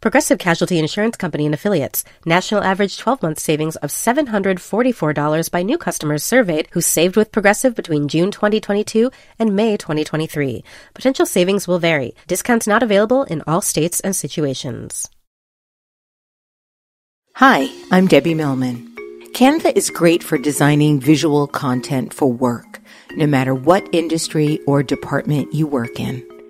Progressive Casualty Insurance Company and Affiliates. National average 12 month savings of $744 by new customers surveyed who saved with Progressive between June 2022 and May 2023. Potential savings will vary. Discounts not available in all states and situations. Hi, I'm Debbie Millman. Canva is great for designing visual content for work, no matter what industry or department you work in.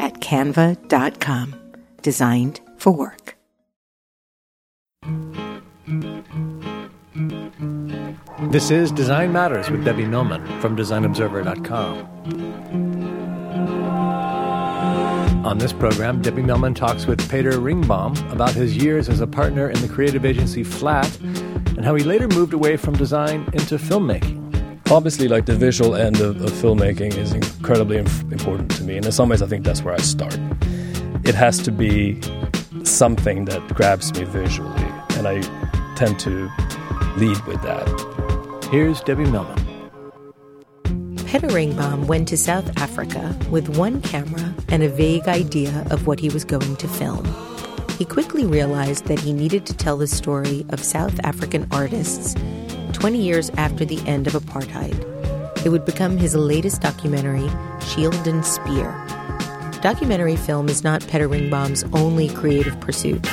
at canva.com. Designed for work. This is Design Matters with Debbie Millman from DesignObserver.com. On this program, Debbie Millman talks with Peter Ringbom about his years as a partner in the creative agency Flat and how he later moved away from design into filmmaking. Obviously, like the visual end of, of filmmaking is incredibly inf- important to me, and in some ways, I think that's where I start. It has to be something that grabs me visually, and I tend to lead with that. Here's Debbie Millman. Peter Ringbom went to South Africa with one camera and a vague idea of what he was going to film. He quickly realized that he needed to tell the story of South African artists 20 years after the end of apartheid. It would become his latest documentary, Shield and Spear. Documentary film is not Peter Ringbom's only creative pursuit.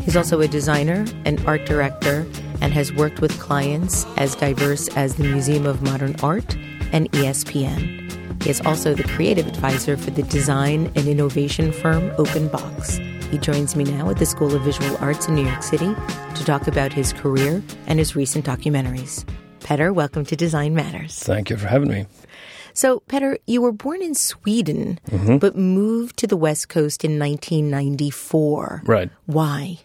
He's also a designer, an art director, and has worked with clients as diverse as the Museum of Modern Art and ESPN. He is also the creative advisor for the design and innovation firm Open Box. He joins me now at the School of Visual Arts in New York City to talk about his career and his recent documentaries. Petter, welcome to Design Matters. Thank you for having me. So, Petter, you were born in Sweden, Mm-hmm. but moved to the West Coast in 1994. Right. Why?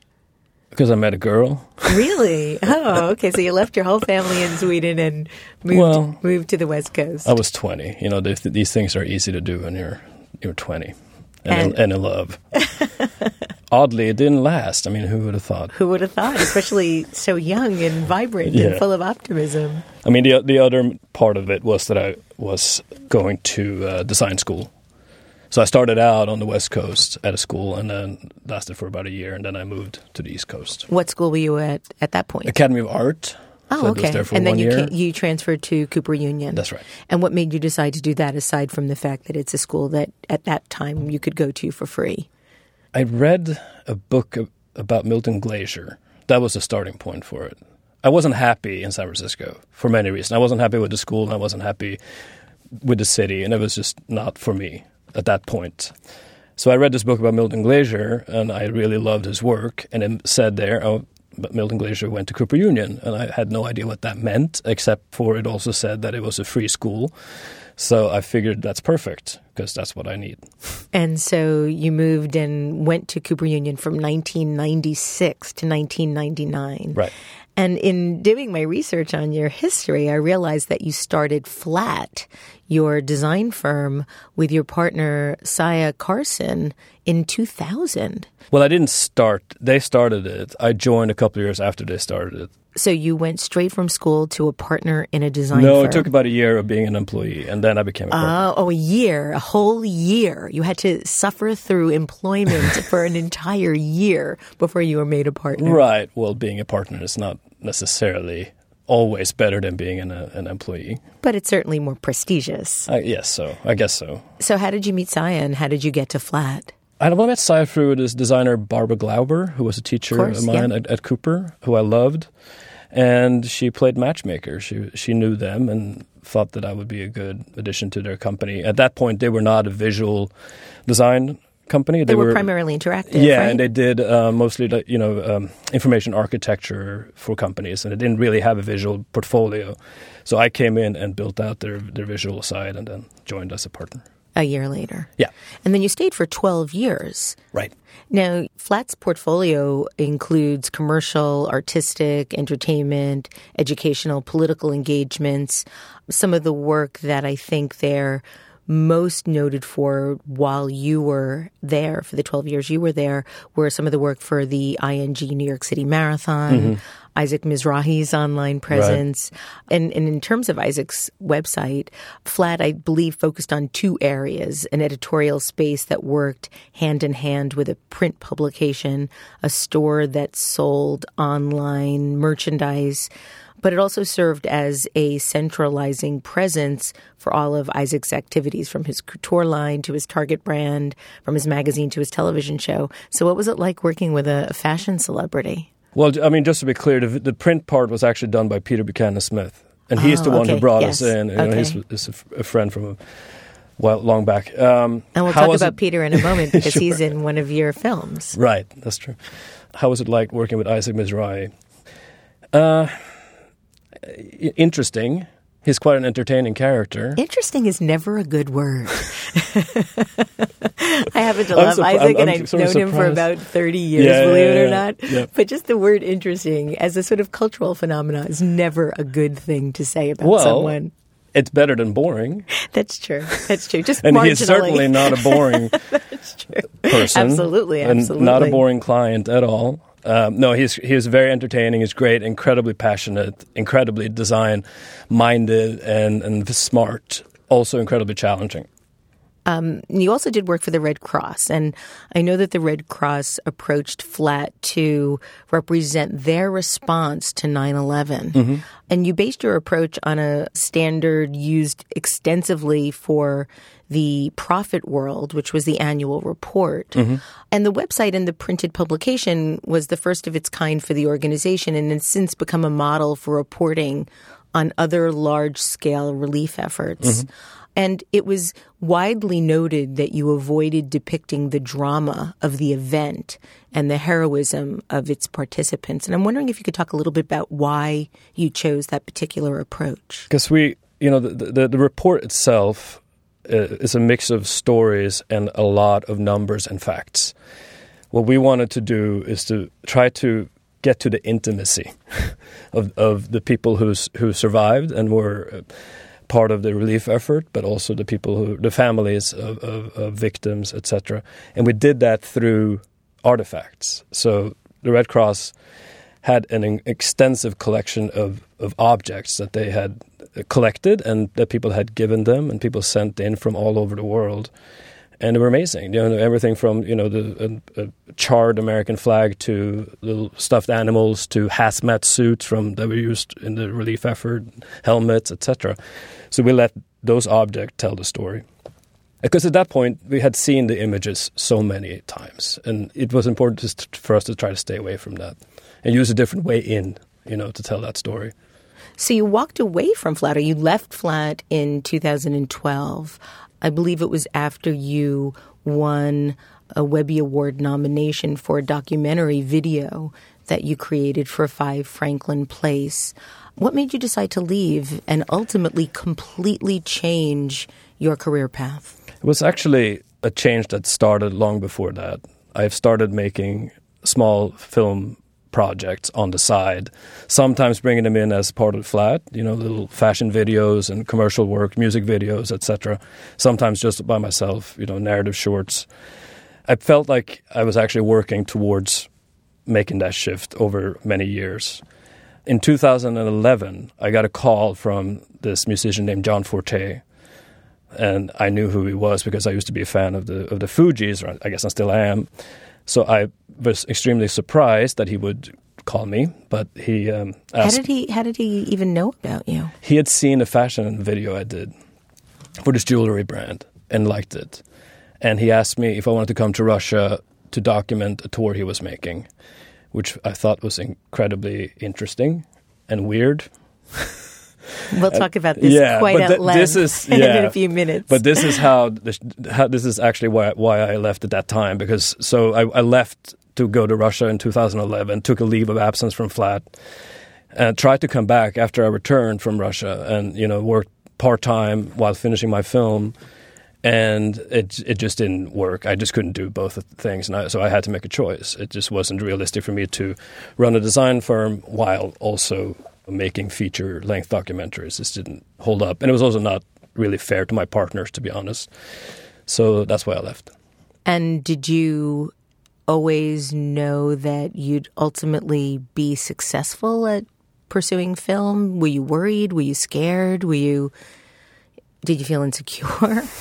Because I met a girl. Really? Oh, okay. So you left your whole family in Sweden and moved Well, moved to the West Coast. I was 20. You know, th- these things are easy to do when you're, you're 20 and, And- in love. Oddly, it didn't last. I mean, who would have thought? Who would have thought? Especially so young and vibrant and full of optimism. I mean, the the other part of it was that I was going to uh, design school. So I started out on the West Coast at a school, and then lasted for about a year, and then I moved to the East Coast. What school were you at at that point? Academy of Art. Oh, so okay. was there for and then you you transferred to Cooper Union. That's right. And what made you decide to do that aside from the fact that it's a school that at that time you could go to for free? I read a book about Milton Glaser. That was the starting point for it. I wasn't happy in San Francisco for many reasons. I wasn't happy with the school, and I wasn't happy with the city, and it was just not for me at that point. So I read this book about Milton Glaser, and I really loved his work. And it said there, oh, but Milton Glaser went to Cooper Union, and I had no idea what that meant, except for it also said that it was a free school. So I figured that's perfect because that's what I need. And so you moved and went to Cooper Union from 1996 to 1999. Right. And in doing my research on your history, I realized that you started Flat, your design firm, with your partner, Saya Carson, in 2000. Well, I didn't start. They started it. I joined a couple of years after they started it. So you went straight from school to a partner in a design no, firm. it took about a year of being an employee, and then I became a partner. Oh, oh, a year, a whole year. You had to suffer through employment for an entire year before you were made a partner. right. Well, being a partner is not necessarily always better than being an, uh, an employee. But it's certainly more prestigious. I, yes, so I guess so. So, how did you meet and how did you get to Flat? I met Cy through this designer Barbara Glauber, who was a teacher Of course, of mine yeah. at, at Cooper, who I loved, and she played matchmaker. She she knew them and thought that I would be a good addition to their company. At that point, they were not a visual design company. They, were, primarily interactive. yeah, right? and they did uh, mostly you know um, information architecture for companies, and they didn't really have a visual portfolio. So I came in and built out their their visual side, and then joined as a partner. A year later. Yeah, And then you stayed for 12 years. right. Now, Flat's portfolio includes commercial, artistic, entertainment, educational, political engagements. Some of the work that I think they're most noted for while you were there, for the 12 years you were there, were some of the work for the ING New York City Marathon, mm-hmm. Isaac Mizrahi's online presence. And, and in terms of Isaac's website, Flat, I believe, focused on two areas an editorial space that worked hand in hand with a print publication, a store that sold online merchandise. But it also served as a centralizing presence for all of Isaac's activities, from his couture line to his Target brand, from his magazine to his television show. So, what was it like working with a fashion celebrity? Well, I mean, just to be clear, the, the print part was actually done by Peter Buchanan Smith, and he's the Oh, one who brought Yes. us in. You know, Okay. he's, he's a, f- a friend from a while long back. Um, And we'll talk about it- Peter in a moment because Sure. he's in one of your films. Right, that's true. How was it like working with Isaac Mizrahi? Uh, interesting. He's quite an entertaining character. Interesting is never a good word. I happen to love Isaac, and I'm- I'm I've sort of known him for about 30 years, Yeah, believe yeah, it or not. yeah. But just the word interesting as a sort of cultural phenomenon is never a good thing to say about well, someone. it's better than boring, That's true. That's true. Just and he's certainly not a boring That's true. person. Absolutely, and absolutely. not a boring client at all. Um, no, he's he's very entertaining. He's great, incredibly passionate, incredibly design minded, and and smart. Also incredibly challenging. You also did work for the Red Cross, and I know that the Red Cross approached Flat to represent their response to 9 11. And you based your approach on a standard used extensively for the profit world, which was the annual report. Mm-hmm. And the website and the printed publication was the first of its kind for the organization and has since become a model for reporting on other large scale relief efforts. Mm-hmm. And it was widely noted that you avoided depicting the drama of the event and the heroism of its participants. And I'm wondering if you could talk a little bit about why you chose that particular approach. Because we, you know, the, the, the report itself is a mix of stories and a lot of numbers and facts. What we wanted to do is to try to get to the intimacy of, of the people who's, who survived and were uh, part of the relief effort, but also the people who, the families of, of, of victims, etc. And we did that through artifacts. So the Red Cross had an extensive collection of, of objects that they had uh, collected and that people had given them and people sent in from all over the world. And they were amazing. You know, everything from you know the a, a charred American flag to little stuffed animals to hazmat suits from that were used in the relief effort, helmets, etc. So we let those objects tell the story. Because at that point we had seen the images so many times, and it was important just for us to try to stay away from that and use a different way in, you know, to tell that story. So you walked away from Flat, or you left Flat in 2012. I believe it was after you won a Webby Award nomination for a documentary video that you created for Five Franklin Place. What made you decide to leave and ultimately completely change your career path? It was actually a change that started long before that. I've started making small film projects on the side, sometimes bringing them in as part of the Flat, you know, little fashion videos and commercial work, music videos, etc. Sometimes just by myself, you know, narrative shorts. I felt like I was actually working towards making that shift over many years. In 2011, I got a call from this musician named John Forte, and I knew who he was because I used to be a fan of the of the Fugees, or I guess I still am. So I was extremely surprised that he would call me, but he um, How did he how did he even know about you? he had seen a fashion video I did for this jewelry brand and liked it, and he asked me if I wanted to come to Russia to document a tour he was making, which I thought was incredibly interesting and weird. We'll talk about this yeah, quite at th- length this is- yeah. in a few minutes. But this is how, this, how this is actually why why I left at that time because so I, I left to go to Russia in 2011, took a leave of absence from Flat, and tried to come back after I returned from Russia, and you know worked part time while finishing my film, and it it just didn't work. I just couldn't do both things, and I, so I had to make a choice. It just wasn't realistic for me to run a design firm while also making feature length documentaries. This didn't hold up, and it was also not really fair to my partners, to be honest. So that's why I left. And did you always know that you'd ultimately be successful at pursuing film? Were you worried? Were you scared? Were you did you feel insecure?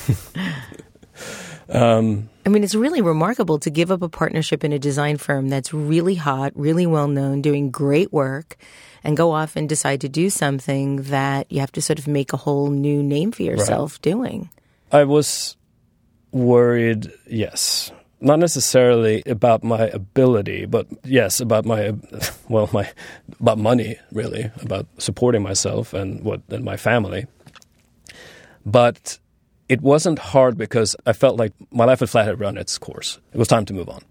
Um, I mean, it's really remarkable to give up a partnership in a design firm that's really hot, really well known, doing great work, and go off and decide to do something that you have to sort of make a whole new name for yourself doing. I was worried, yes. Not necessarily about my ability, but yes, about my well, my about money, really, about supporting myself and what and my family. But it wasn't hard because I felt like my life at Flat had run its course. It was time to move on.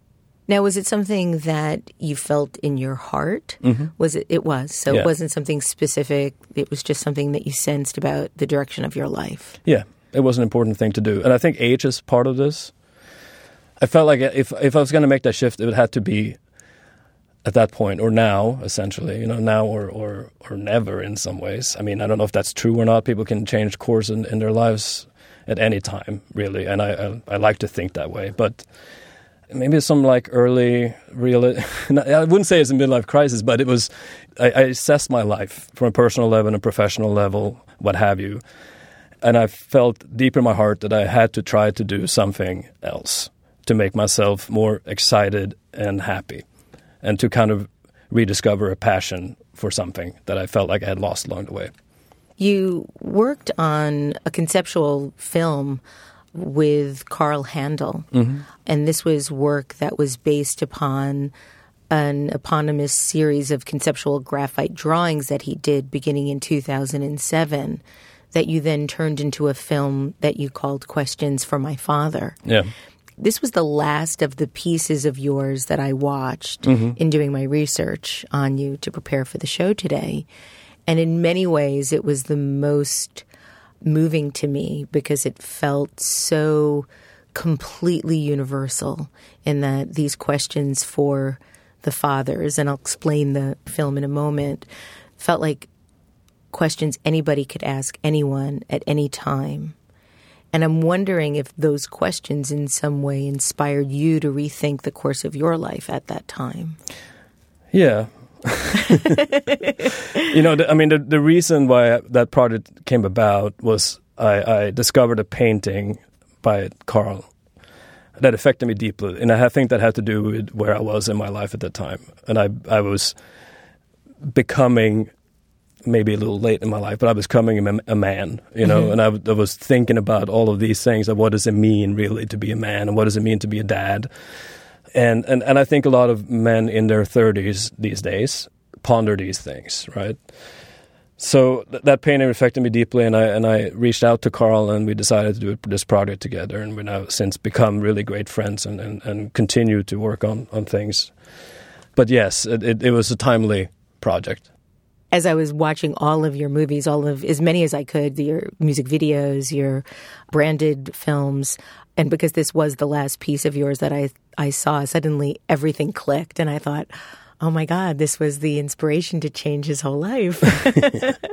Now, was it something that you felt in your heart? Mm-hmm. Was it? It was. So Yeah. it wasn't something specific. It was just something that you sensed about the direction of your life. Yeah, it was an important thing to do, and I think age is part of this. I felt like if if I was going to make that shift, it would have to be at that point or now, essentially. You know, now or or or never in some ways. I mean, I don't know if that's true or not. People can change course in, in their lives at any time, really, and I, I I like to think that way, but. Maybe some like early real. I wouldn't say it's a midlife crisis, but it was. I, I assessed my life from a personal level and a professional level, what have you, and I felt deep in my heart that I had to try to do something else to make myself more excited and happy, and to kind of rediscover a passion for something that I felt like I had lost along the way. You worked on a conceptual film with Karl Haendel, mm-hmm. and this was work that was based upon an eponymous series of conceptual graphite drawings that he did beginning in 2007 that you then turned into a film that you called Questions for My Father. Yeah, This was the last of the pieces of yours that I watched mm-hmm. in doing my research on you to prepare for the show today. And in many ways, it was the most moving to me because it felt so completely universal in that these questions for the fathers, and I'll explain the film in a moment, felt like questions anybody could ask anyone at any time. And I'm wondering if those questions in some way inspired you to rethink the course of your life at that time. yeah. you know, the, I mean, the, the reason why that project came about was I, I discovered a painting by Karl that affected me deeply, and I think that had to do with where I was in my life at that time, and I I was becoming maybe a little late in my life, but I was becoming a, a man, you know, mm-hmm. and I was thinking about all of these things of what does it mean really to be a man, and what does it mean to be a dad, and and and I think a lot of men in their thirties these days ponder these things, right? So th- that painting affected me deeply, and I and I reached out to Karl, and we decided to do this project together, and we've now since become really great friends, and and, and continue to work on on things. But yes, it, it, it was a timely project. As I was watching all of your movies, all of as many as I could, your music videos, your branded films, and because this was the last piece of yours that I I saw, suddenly everything clicked, and I thought. Oh my God, this was the inspiration to change his whole life.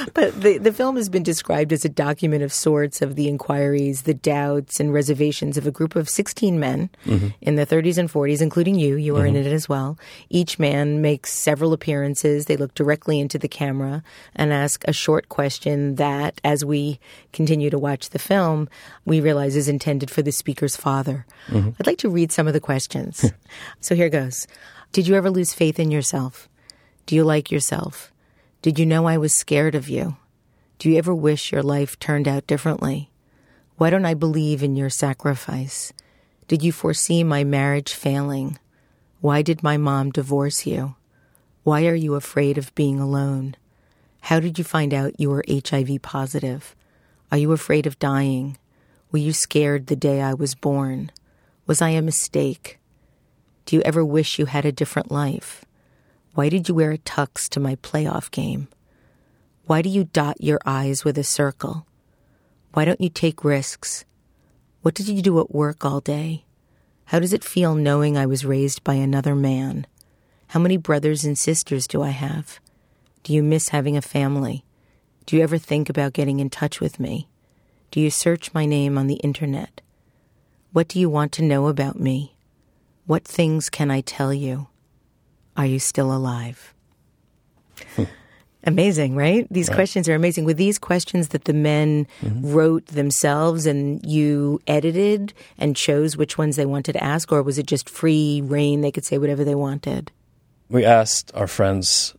but the, the film has been described as a document of sorts of the inquiries, the doubts, and reservations of a group of 16 men mm-hmm. in the 30s and 40s, including you. You are in mm-hmm. it as well. Each man makes several appearances. They look directly into the camera and ask a short question that, as we continue to watch the film, we realize is intended for the speaker's father. Mm-hmm. I'd like to read some of the questions. so here goes. Did you ever lose faith in yourself? Do you like yourself? Did you know I was scared of you? Do you ever wish your life turned out differently? Why don't I believe in your sacrifice? Did you foresee my marriage failing? Why did my mom divorce you? Why are you afraid of being alone? How did you find out you were HIV positive? Are you afraid of dying? Were you scared the day I was born? Was I a mistake? Do you ever wish you had a different life? Why did you wear a tux to my playoff game? Why do you dot your I's with a circle? Why don't you take risks? What did you do at work all day? How does it feel knowing I was raised by another man? How many brothers and sisters do I have? Do you miss having a family? Do you ever think about getting in touch with me? Do you search my name on the internet? What do you want to know about me? What things can I tell you? Are you still alive? Hmm. amazing, right? These Right. questions are amazing. With these questions that the men mm-hmm. wrote themselves and you edited and chose which ones they wanted to ask, or was it just free reign? They could say whatever they wanted. we asked our friends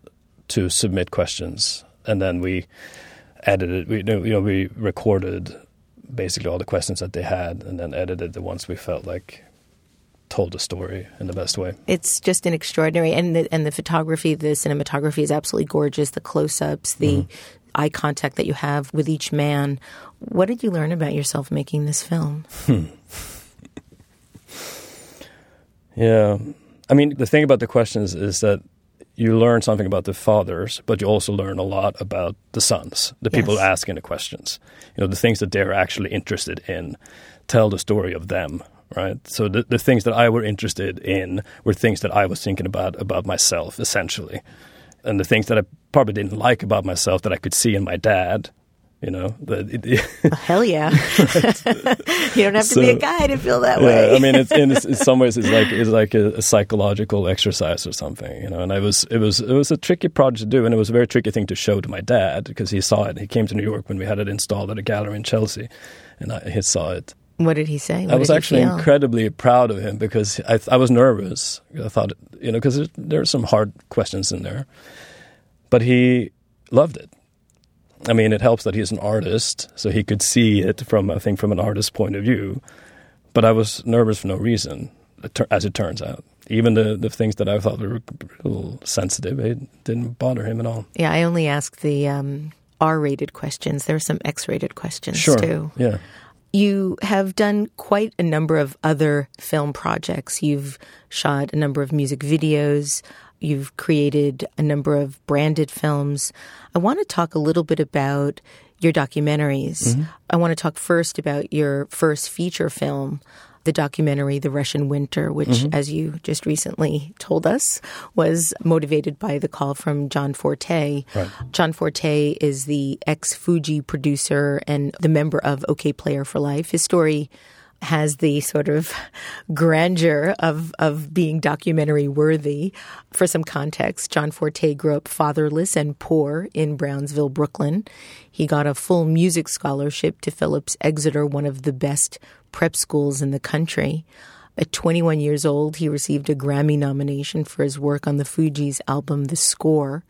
to submit questions, and then we edited. We you know we recorded basically all the questions that they had, and then edited the ones we felt like told a story in the best way. It's just an extraordinary, and the, and the photography, the cinematography is absolutely gorgeous. The close-ups, the mm-hmm. eye contact that you have with each man. What did you learn about yourself making this film? Hmm. Yeah, I mean the thing about the questions is that you learn something about the fathers, but you also learn a lot about the sons, the people Yes. asking the questions. You know, the things that they're actually interested in tell the story of them, right? So the, the things that I were interested in were things that I was thinking about about myself, essentially. And the things that I probably didn't like about myself that I could see in my dad, you know, the, it, oh, Hell yeah! you don't have to be a guy to feel that yeah, way. I mean, it's in, in some ways, it's like it's like a, a psychological exercise or something, you know. And I was it was it was a tricky project to do, and it was a very tricky thing to show to my dad because he saw it. He came to New York when we had it installed at a gallery in Chelsea, and I, he saw it. What did he say? What I was actually incredibly proud of him because I, I was nervous. I thought, you know, because there, there are some hard questions in there, but he loved it. I mean, it helps that he's an artist, so he could see it from, I think, from an artist's point of view. But I was nervous for no reason, as it turns out. Even the, the things that I thought were a little sensitive, it didn't bother him at all. Yeah, I only asked the um, R-rated questions. There are some X-rated questions Sure. too. Yeah. You have done quite a number of other film projects. You've shot a number of music videos. You've created a number of branded films. I want to talk a little bit about your documentaries. Mm-hmm. I want to talk first about your first feature film, the documentary The Russian Winter, which, mm-hmm. as you just recently told us, was motivated by the call from John Forte. John Forte is the ex Fugee producer and the member of OK Player for Life. His story has the sort of grandeur of, of being documentary worthy. For some context, John Forte grew up fatherless and poor in Brownsville, Brooklyn. He got a full music scholarship to Phillips Exeter, one of the best prep schools in the country. At 21 years old, he received a Grammy nomination for his work on the Fugees' album The Score,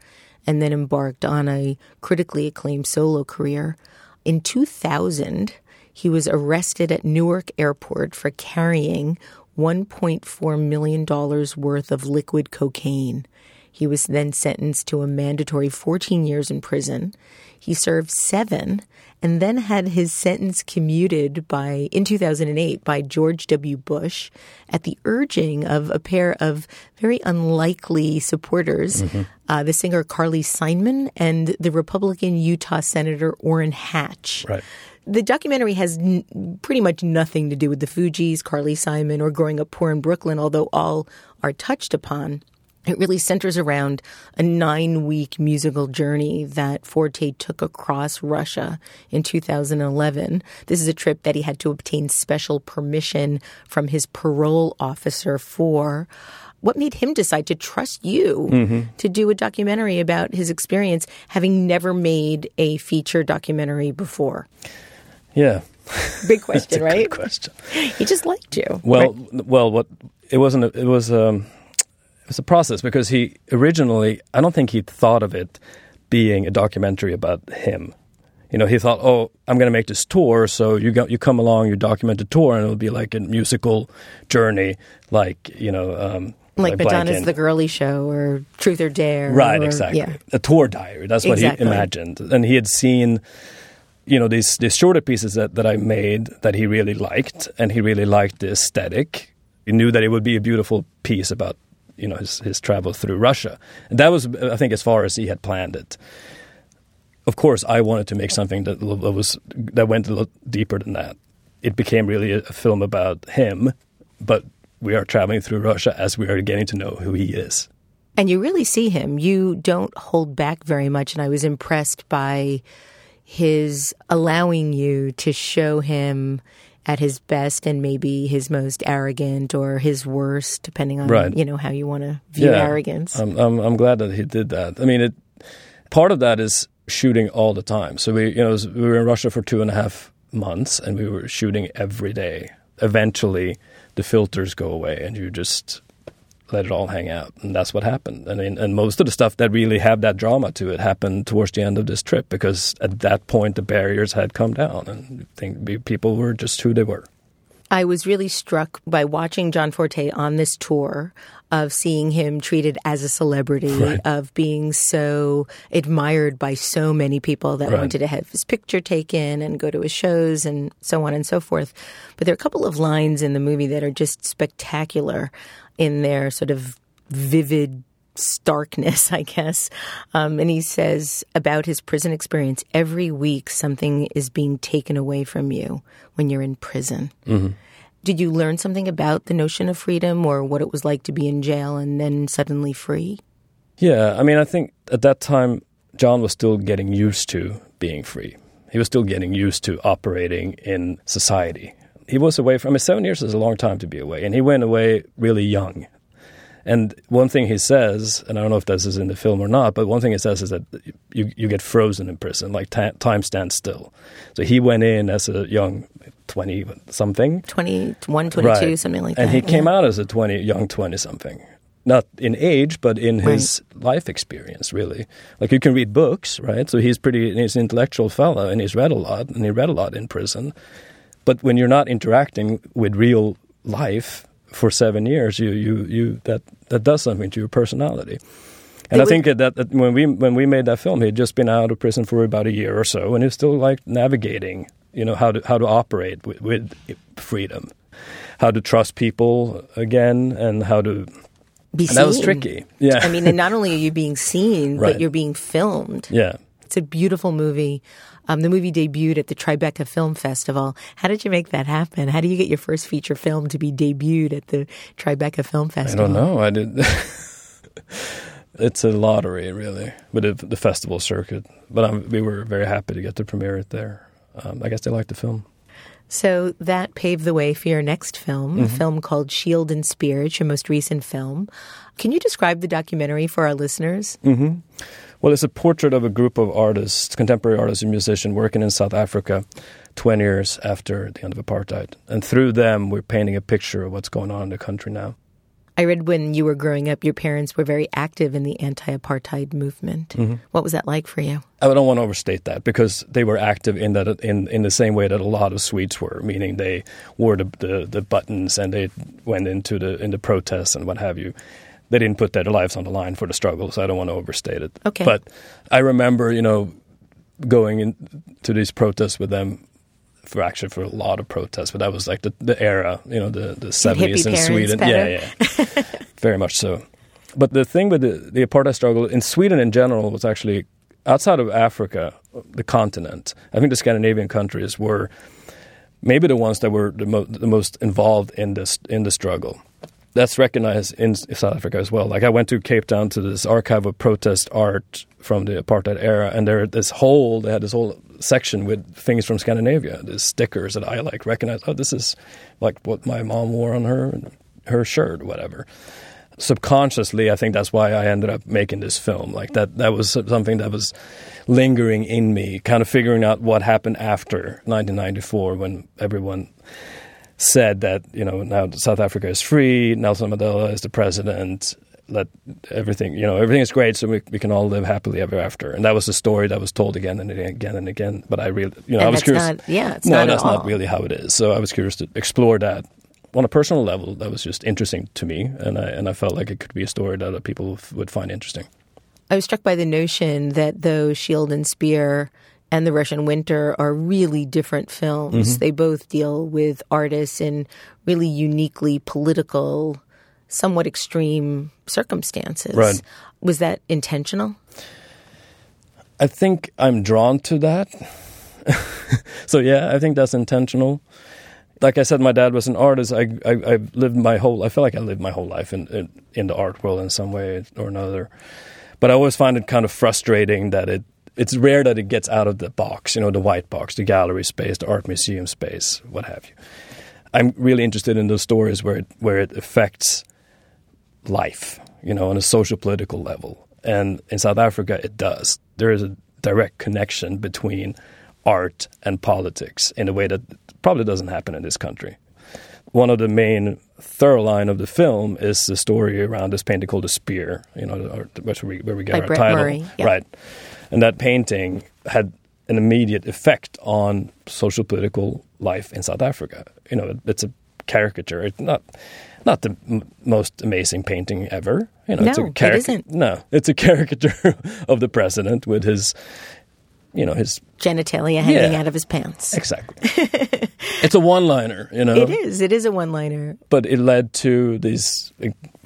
and then embarked on a critically acclaimed solo career. In 2000, he was arrested at Newark Airport for carrying $1.4 million worth of liquid cocaine. He was then sentenced to a mandatory 14 years in prison. He served seven and then had his sentence commuted by in 2008 by George W. Bush at the urging of a pair of very unlikely supporters, uh, the singer Carly Simon and the Republican Utah Senator Orrin Hatch. Right. The documentary has n- pretty much nothing to do with the Fugees, Carly Simon, or growing up poor in Brooklyn, although all are touched upon. It really centers around a nine week musical journey that Forte took across Russia in 2011. This is a trip that he had to obtain special permission from his parole officer for. What made him decide to trust you mm-hmm. to do a documentary about his experience, having never made a feature documentary before? Yeah. Big question, right? Good question. He just liked you. Well, right? well, what it wasn't. A, it was um, it was a process because he originally, I don't think he thought of it being a documentary about him. You know, he thought, oh, I'm going to make this tour, so you go, you come along, you document the tour, and it'll be like a musical journey, like you know, um, like Madonna's blanking. The Girlie Show or Truth or Dare. Right, or- exactly. Yeah. A tour diary. That's what Exactly. he imagined. And he had seen, you know, these these shorter pieces that, that I made that he really liked, and he really liked the aesthetic. He knew that it would be a beautiful piece about, you know, his, his travel through Russia. And that was, I think, as far as he had planned it. Of course, I wanted to make something that was that went a little deeper than that. It became really a film about him, but we are traveling through Russia as we are getting to know who he is. And you really see him. You don't hold back very much. And I was impressed by his allowing you to show him at his best and maybe his most arrogant or his worst, depending on Right. you know how you want to view arrogance. I'm, I'm I'm glad that he did that. I mean, it part of that is shooting all the time. So we you know we were in Russia for two and a half months, and we were shooting every day. Eventually, the filters go away, and you just let it all hang out, and that's what happened. I mean, and most of the stuff that really had that drama to it happened towards the end of this trip because at that point the barriers had come down, and think people were just who they were. I was really struck by watching John Forte on this tour of seeing him treated as a celebrity, Right. of being so admired by so many people that Right. wanted to have his picture taken and go to his shows and so on and so forth. But there are a couple of lines in the movie that are just spectacular in their sort of vivid starkness, I guess. Um, and he says about his prison experience every week something is being taken away from you when you're in prison. Did you learn something about the notion of freedom or what it was like to be in jail and then suddenly free? Yeah, I mean, I think at that time, John was still getting used to being free. He was still getting used to operating in society. He was away from, I mean, seven years is a long time to be away, and he went away really young. And one thing he says, and I don't know if this is in the film or not, but one thing he says is that you, you get frozen in prison, like ta time stands still. So he went in as a young 20 something. 21, 22, Right. something like and that. And he came out as a 20 young 20 something not in age but in his life experience really like you can read books right so he's pretty he's an intellectual fellow and he's read a lot and he read a lot in prison but when you're not interacting with real life for seven years you you you that that does something to your personality and It I think that, that when we when we made that film, he'd just been out of prison for about a year or so, and he's still like navigating, you know, how to how to operate with, with freedom, how to trust people again, and how to. Be And that was tricky. Yeah. I mean, and not only are you being seen, Right. but you're being filmed. Yeah. It's a beautiful movie. Um, the movie debuted at the Tribeca Film Festival. How did you make that happen? How do you get your first feature film to be debuted at the Tribeca Film Festival? I don't know. I did. it's a lottery, really, with the, the festival circuit. But um, we were very happy to get to premiere it there. Um, I guess they liked the film. So that paved the way for your next film, Mm-hmm. a film called Shield and Spear. It's your most recent film. Can you describe the documentary for our listeners? Well, it's a portrait of a group of artists, contemporary artists and musicians working in South Africa 20 years after the end of apartheid. And through them, we're painting a picture of what's going on in the country now. I read when you were growing up, your parents were very active in the anti apartheid movement. Mm-hmm. What was that like for you? I don't want to overstate that because they were active in that in, in the same way that a lot of Swedes were, meaning they wore the, the, the buttons and they went into the into protests and what have you. They didn't put their lives on the line for the struggle, so I don't want to overstate it. Okay. But I remember, you know, going into these protests with them for actually for a lot of protests, but that was like the, the era, you know, the, the 70s in Sweden. Yeah, yeah. Very much so. But the thing with the, the apartheid struggle in Sweden in general was actually outside of Africa, the continent. I think the Scandinavian countries were maybe the ones that were the, mo- the most involved in this in the struggle. That's recognized in South Africa as well. Like I went to Cape Town to this archive of protest art from the apartheid era, and there this whole they had this whole section with things from Scandinavia, these stickers that I like recognize. Oh, this is like what my mom wore on her her shirt, whatever subconsciously i think that's why i ended up making this film like that that was something that was lingering in me kind of figuring out what happened after 1994 when everyone said that you know now south africa is free nelson mandela is the president let everything you know everything is great, so we, we can all live happily ever after. And that was the story that was told again and again and again. But I really, you know, And I was curious. not- yeah, it's no, not at that's not all. really how it is. So I was curious to explore that on a personal level. That was just interesting to me, and I and I felt like it could be a story that other people f- would find interesting. I was struck by the notion that though Shield and Spear and The Russian Winter are really different films, Mm-hmm. they both deal with artists in really uniquely political, somewhat extreme circumstances. Right. Was that intentional? I think I'm drawn to that. so yeah, I think that's intentional. Like I said, my dad was an artist. I I, I lived my whole. I feel like I lived my whole life in, in in the art world in some way or another. But I always find it kind of frustrating that it it's rare that it gets out of the box. You know, the white box, the gallery space, the art museum space, what have you. I'm really interested in those stories where it where it affects life, you know, on a social political level. And in South Africa, it does. There is a direct connection between art and politics in a way that probably doesn't happen in this country. One of the main thorough line of the film is the story around this painting called The Spear, you know, where we, where we get By our Brett title. Murray, yeah. Right. And that painting had an immediate effect on social political life in South Africa. You know, it, it's a caricature. It's not not the m- most amazing painting ever. You know, it's No, a it caric- isn't. No, it's a caricature of the president with his, you know, his Genitalia hanging Yeah. out of his pants. exactly. it's a one-liner, you know. It is. It is a one liner. But it led to these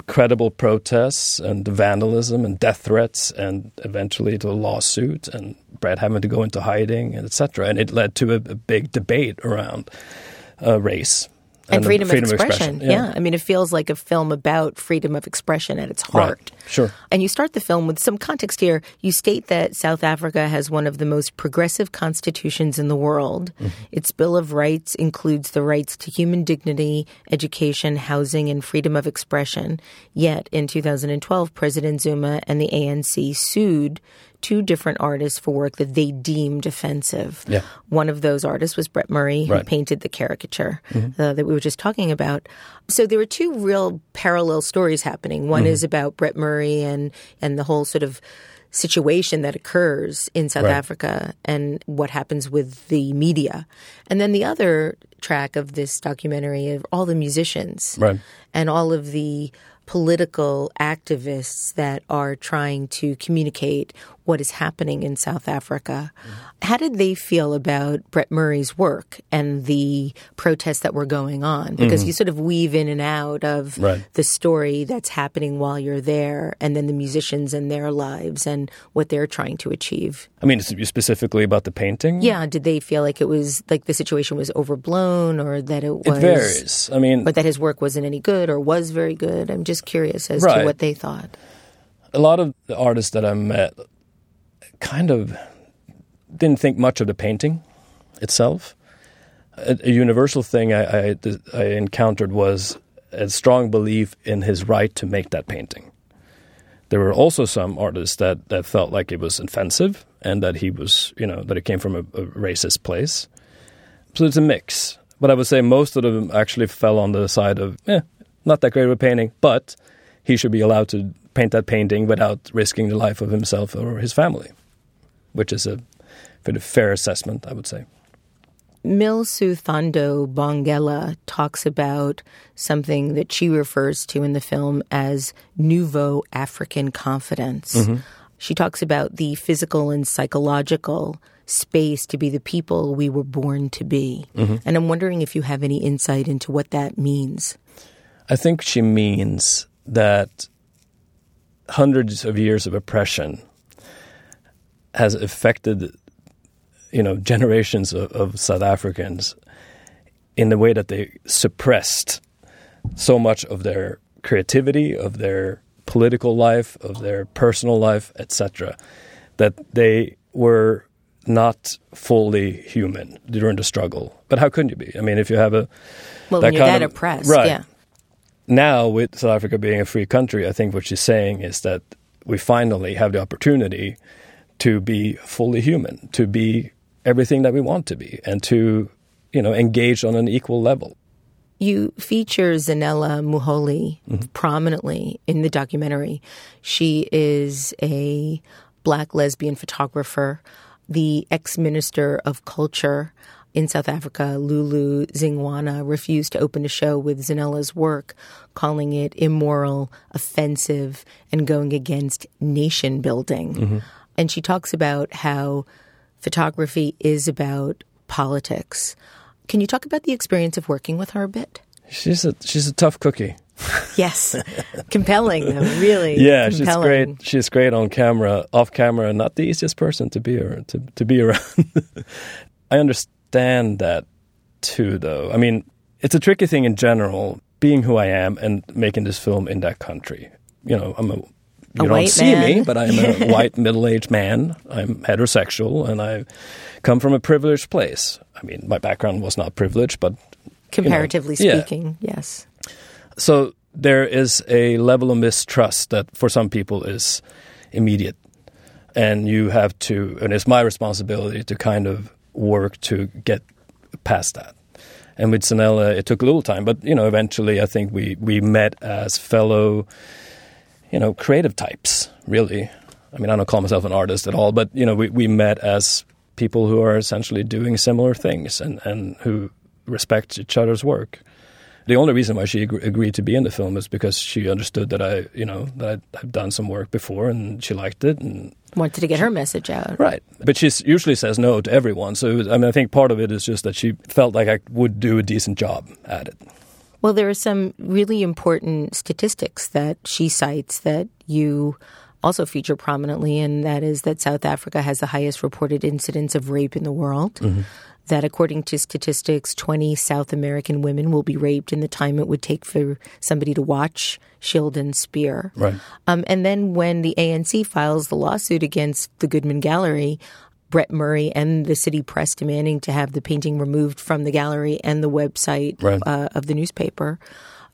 incredible protests and vandalism and death threats, and eventually to a lawsuit and Brad having to go into hiding, and etc. And it led to a, a big debate around uh, race And, freedom, of expression. expression. Yeah. I mean, it feels like a film about freedom of expression at its heart. Right. Sure. And you start the film with some context here. You state that South Africa has one of the most progressive constitutions in the world. Mm-hmm. Its Bill of Rights includes the rights to human dignity, education, housing, and freedom of expression. Yet, in 2012, President Zuma and the ANC sued two different artists for work that they deemed offensive. Yeah. One of those artists was Brett Murray, who Right. painted the caricature uh, that we were just talking about. So there were two real parallel stories happening. One is about Brett Murray and and the whole sort of situation that occurs in South Right. Africa and what happens with the media. And then the other track of this documentary of all the musicians Right. and all of the political activists that are trying to communicate what is happening in South Africa. How did they feel about Brett Murray's work and the protests that were going on? Mm-hmm. Because you sort of weave in and out of Right. the story that's happening while you're there and then the musicians and their lives and what they're trying to achieve. I mean, specifically about the painting. Yeah, did they feel like it was like the situation was overblown or that it was it varies. I mean, but that his work wasn't any good or was very good. I'm just curious as to what they thought. a lot of the artists that I met kind of didn't think much of the painting itself. A, a universal thing I, I, I encountered was a strong belief in his right to make that painting. There were also some artists that, that felt like it was offensive and that he was, you know, that it came from a, a racist place. So it's a mix. But I would say most of them actually fell on the side of, eh, not that great of a painting, but he should be allowed to paint that painting without risking the life of himself or his family, which is a pretty fair assessment, I would say. Milisuthando Bongela talks about something that she refers to in the film as nouveau African confidence. Mm-hmm. She talks about the physical and psychological space to be the people we were born to be. Mm-hmm. And I'm wondering if you have any insight into what that means. I think she means that hundreds of years of oppression has affected, you know, generations of, of South Africans in the way that they suppressed so much of their creativity, of their political life, of their personal life, etc., that they were not fully human during the struggle. But how couldn't you be? I mean, if you have a Well, That when you're kind that of- oppressed, right. yeah. now with South Africa being a free country, I think what she's saying is that we finally have the opportunity to be fully human, to be everything that we want to be, and to you know engage on an equal level. You feature Zanele Muholi mm-hmm. prominently in the documentary. She is a black lesbian photographer, the ex minister of culture in South Africa, Lulu Xingwana, refused to open a show with Zanele's work, calling it immoral, offensive, and going against nation building. Mm-hmm. And she talks about how photography is about politics. Can you talk about the experience of working with her a bit? She's a she's a tough cookie. Yes. compelling, though, really. Yeah, she's great. She's great on camera, off camera. Not the easiest person to be ar- to to be around. I understand that too, though. I mean, it's a tricky thing in general, being who I am and making this film in that country. You know, I'm a you don't white see me, but I'm a white middle-aged man. I'm heterosexual, and I come from a privileged place. I mean, my background was not privileged, but Comparatively yeah. speaking, yes. so there is a level of mistrust that for some people is immediate and you have to and it's my responsibility to kind of work to get past that and with Zanele it took a little time but you know eventually I think we we met as fellow you know creative types really I mean I don't call myself an artist at all but you know we, we met as people who are essentially doing similar things and and who respect each other's work the only reason why she ag- agreed to be in the film is because she understood that I, you know, that I've done some work before and she liked it. And Wanted to get her message out. right, but she usually says no to everyone. So was, I mean, I think part of it is just that she felt like I would do a decent job at it. Well, there are some really important statistics that she cites that you also feature prominently, and that is that South Africa has the highest reported incidence of rape in the world. That according to statistics, 20 South American women will be raped in the time it would take for somebody to watch Shield and Spear. Right. Um, and then when the ANC files the lawsuit against the Goodman Gallery, Brett Murray and the city press demanding to have the painting removed from the gallery and the website Right. uh, of the newspaper.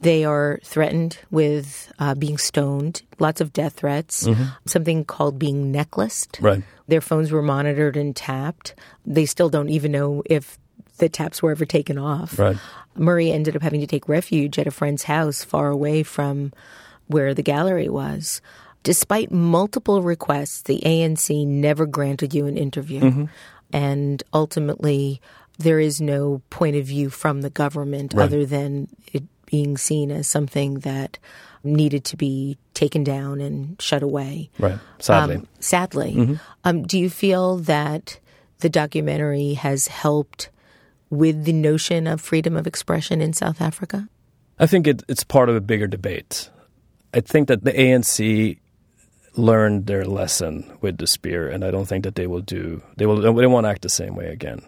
They are threatened with uh, being stoned, lots of death threats, something called being necklaced. Right. Their phones were monitored and tapped. They still don't even know if the taps were ever taken off. Right. Murray ended up having to take refuge at a friend's house far away from where the gallery was. Despite multiple requests, the ANC never granted you an interview. And ultimately, there is no point of view from the government Right. other than it being seen as something that needed to be taken down and shut away. Right. Sadly. Um, sadly. Um, do you feel that the documentary has helped with the notion of freedom of expression in South Africa? I think it, it's part of a bigger debate. I think that the ANC learned their lesson with the spear, and I don't think that they will do. They will. They won't act the same way again.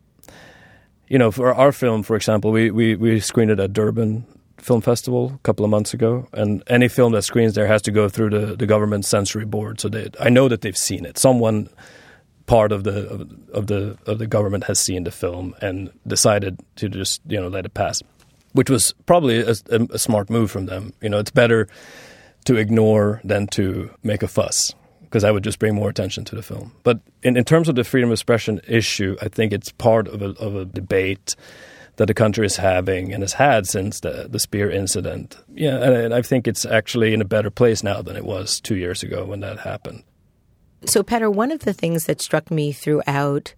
You know, for our film, for example, we we, we screened it at Durban Film Festival a couple of months ago, and any film that screens there has to go through the, the government censory board. So they, I know that they've seen it. Someone part of the of, of the of the government has seen the film and decided to just you know let it pass, which was probably a, a, a smart move from them. You know, it's better to ignore than to make a fuss because I would just bring more attention to the film. But in, in terms of the freedom of expression issue, I think it's part of a, of a debate that the country is having and has had since the, the Spear incident. Yeah, and, and I think it's actually in a better place now than it was two years ago when that happened. So, Petter, one of the things that struck me throughout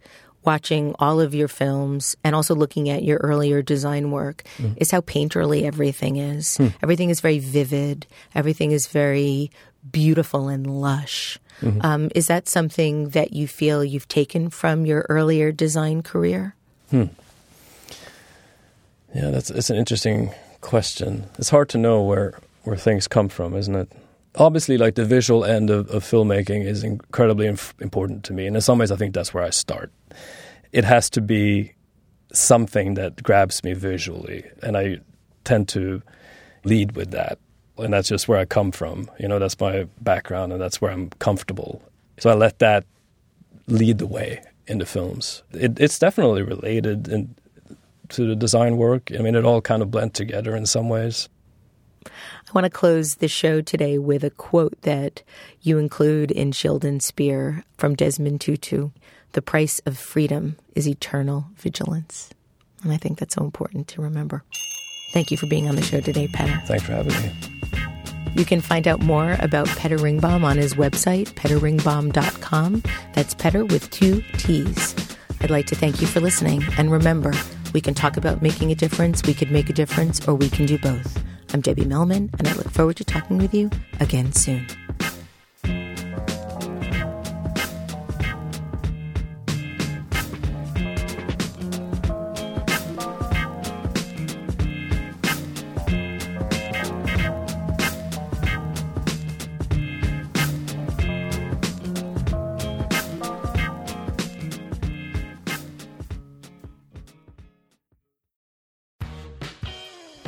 watching all of your films and also looking at your earlier design work mm-hmm. is how painterly everything is. Hmm. Everything is very vivid, everything is very beautiful and lush. Mm-hmm. Um, is that something that you feel you've taken from your earlier design career? Hmm. Yeah, that's it's an interesting question. It's hard to know where where things come from, isn't it? Obviously, like the visual end of, of filmmaking is incredibly inf- important to me, and in some ways, I think that's where I start. It has to be something that grabs me visually, and I tend to lead with that, and that's just where I come from. You know, that's my background, and that's where I'm comfortable. So I let that lead the way in the films. It, it's definitely related in, to the design work. I mean, it all kind of blend together in some ways. I want to close the show today with a quote that you include in Shield and Spear from Desmond Tutu The price of freedom is eternal vigilance. And I think that's so important to remember. Thank you for being on the show today, Petter. Thanks for having me. You can find out more about Petter Ringbom on his website, petterringbom.com. That's Petter with two T's. I'd like to thank you for listening. And remember, we can talk about making a difference, we could make a difference, or we can do both. I'm Debbie Millman, and I look forward to talking with you again soon.